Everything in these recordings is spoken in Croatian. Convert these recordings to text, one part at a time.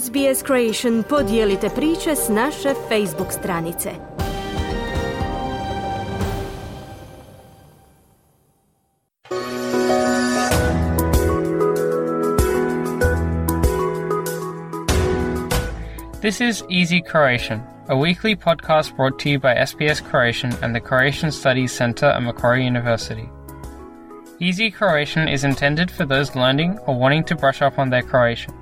SBS Creation podijelite priče s naše Facebook stranice. This is Easy Croatian, a weekly podcast brought to you by SBS Croatian and the Croatian Studies Centre at Macquarie University. Easy Croatian is intended for those learning or wanting to brush up on their Croatian.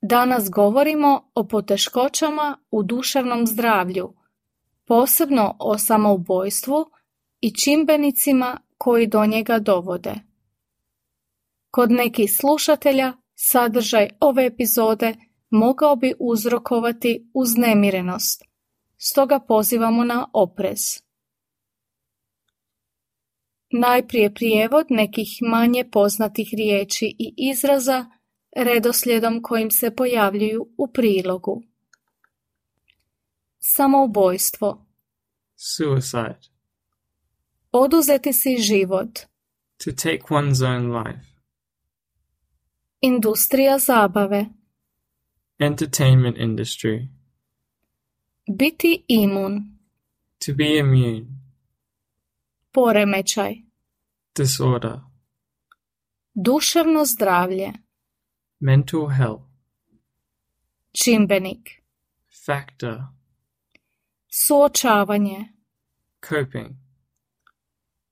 Danas govorimo o poteškoćama u duševnom zdravlju, posebno o samoubojstvu i čimbenicima koji do njega dovode. Kod nekih slušatelja sadržaj ove epizode mogao bi uzrokovati uznemirenost, stoga pozivamo na oprez. Najprije prijevod nekih manje poznatih riječi i izraza redoslijedom kojim se pojavljuju u prilogu. Samoubojstvo. Suicide. Oduzeti si život. To take one's own life. Industrija zabave. Entertainment industry. Biti imun. To be immune. Poremećaj. Disorder. Duševno zdravlje. Mental health. Čimbenik. Factor. Suočavanje. Coping.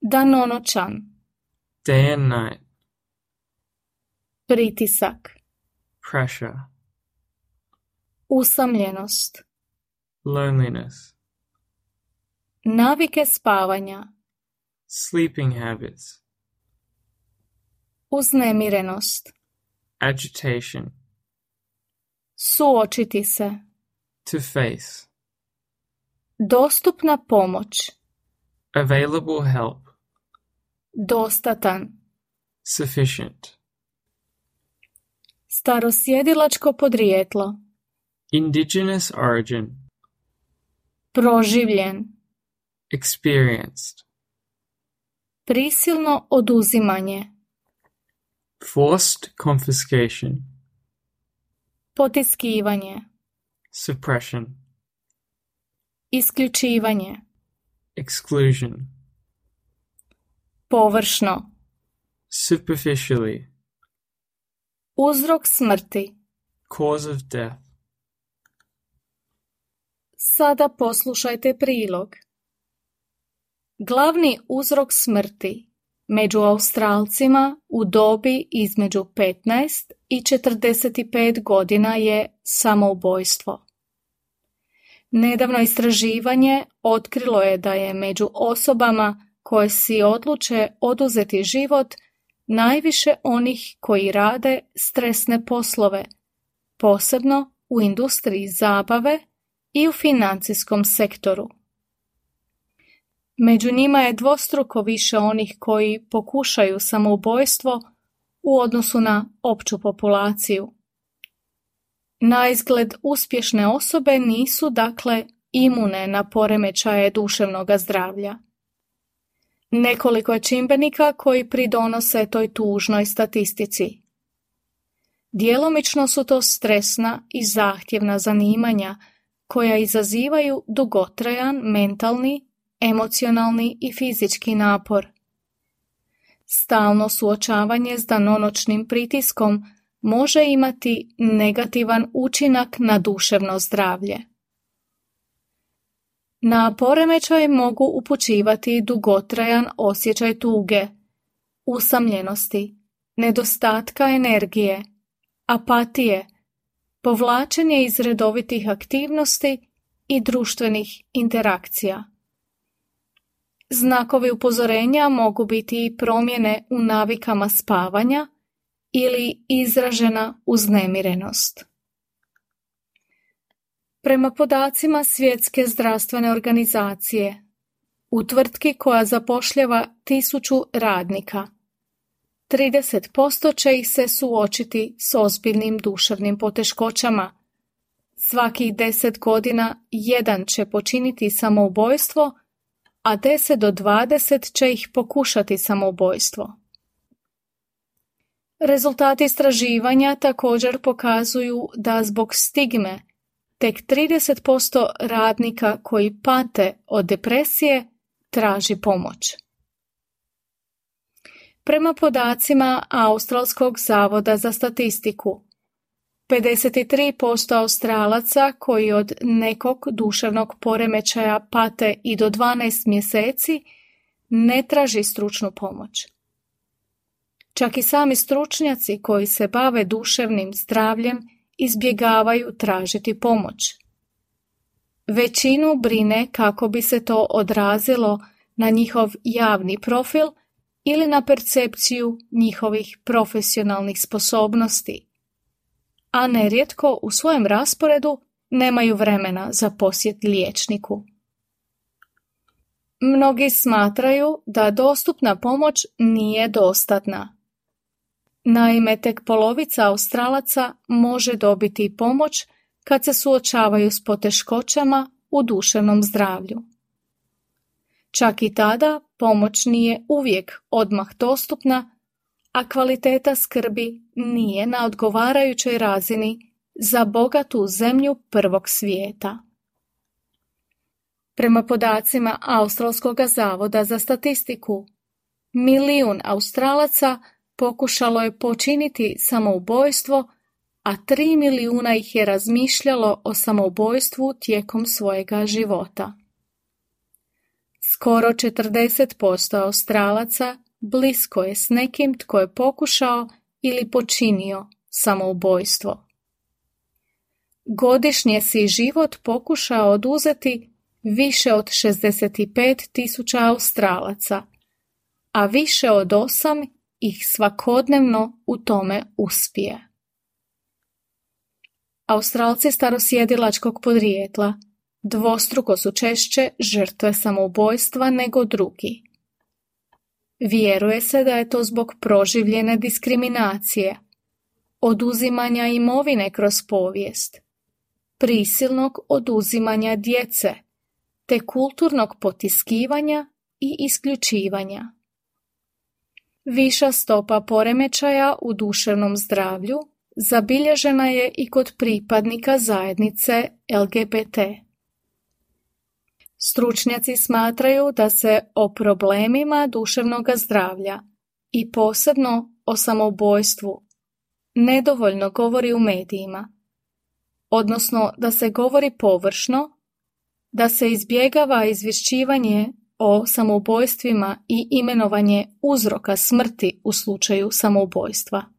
Danonoćan. Day and night. Pritisak. Pressure. Usamljenost. Loneliness. Navike spavanja. Sleeping habits. Uznemirenost. Agitation. Suočiti se. To face. Dostupna pomoć. Available help. Dostatan. Sufficient. Starosjedilačko podrijetlo. Indigenous origin. Proživljen. Experienced. Prisilno oduzimanje. Forced confiscation. Potiskivanje. Suppression. Isključivanje. Exclusion. Površno. Superficially. Uzrok smrti. Cause of death. Sada poslušajte prilog. Glavni uzrok smrti među Australcima u dobi između 15 i 45 godina je samoubojstvo. Nedavno istraživanje otkrilo je da je među osobama koje si odluče oduzeti život najviše onih koji rade stresne poslove, posebno u industriji zabave i u financijskom sektoru. Među njima je dvostruko više onih koji pokušaju samoubojstvo u odnosu na opću populaciju. Na izgled uspješne osobe nisu dakle imune na poremećaje duševnog zdravlja. Nekoliko je čimbenika koji pridonose toj tužnoj statistici. Djelomično su to stresna i zahtjevna zanimanja koja izazivaju dugotrajan mentalni, emocionalni i fizički napor. Stalno suočavanje s danonoćnim pritiskom može imati negativan učinak na duševno zdravlje. Na poremećaj mogu upućivati dugotrajan osjećaj tuge, usamljenosti, nedostatka energije, apatije, povlačenje iz redovitih aktivnosti i društvenih interakcija. Znakovi upozorenja mogu biti i promjene u navikama spavanja ili izražena uznemirenost. Prema podacima Svjetske zdravstvene organizacije, u tvrtki koja zapošljava tisuću radnika, 30% će ih se suočiti s ozbiljnim duševnim poteškoćama. Svakih 10 godina jedan će počiniti samoubojstvo, a 10 do 20 će ih pokušati samoubojstvo. Rezultati istraživanja također pokazuju da zbog stigme tek 30% radnika koji pate od depresije traži pomoć. Prema podacima Australskog zavoda za statistiku, 53% Australaca koji od nekog duševnog poremećaja pate i do 12 mjeseci ne traži stručnu pomoć. Čak i sami stručnjaci koji se bave duševnim zdravljem izbjegavaju tražiti pomoć. Većinu brine kako bi se to odrazilo na njihov javni profil ili na percepciju njihovih profesionalnih sposobnosti, a nerijetko u svojem rasporedu nemaju vremena za posjet liječniku. Mnogi smatraju da dostupna pomoć nije dostatna Naime, tek polovica Australaca može dobiti pomoć kad se suočavaju s poteškoćama u duševnom zdravlju. Čak i tada pomoć nije uvijek odmah dostupna, a kvaliteta skrbi nije na odgovarajućoj razini za bogatu zemlju prvog svijeta. Prema podacima Australskog zavoda za statistiku, milijun Australaca pokušalo je počiniti samoubojstvo, a tri milijuna ih je razmišljalo o samoubojstvu tijekom svojega života. Skoro 40% Australaca blisko je s nekim tko je pokušao ili počinio samoubojstvo. Godišnje si život pokušao oduzeti više od 65 tisuća Australaca, a više od 8 ih svakodnevno u tome uspije. Australci starosjedilačkog podrijetla dvostruko su češće žrtve samoubojstva nego drugi. Vjeruje se da je to zbog proživljene diskriminacije, oduzimanja imovine kroz povijest, prisilnog oduzimanja djece, te kulturnog potiskivanja i isključivanja. Viša stopa poremećaja u duševnom zdravlju zabilježena je i kod pripadnika zajednice LGBT. Stručnjaci smatraju da se o problemima duševnog zdravlja i posebno o samoubojstvu nedovoljno govori u medijima, odnosno da se govori površno, da se izbjegava izvješćivanje o samoubojstvima i imenovanje uzroka smrti u slučaju samoubojstva.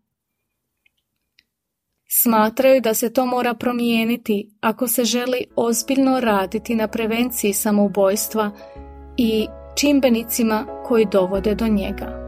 Smatraju da se to mora promijeniti ako se želi ozbiljno raditi na prevenciji samoubojstva i čimbenicima koji dovode do njega.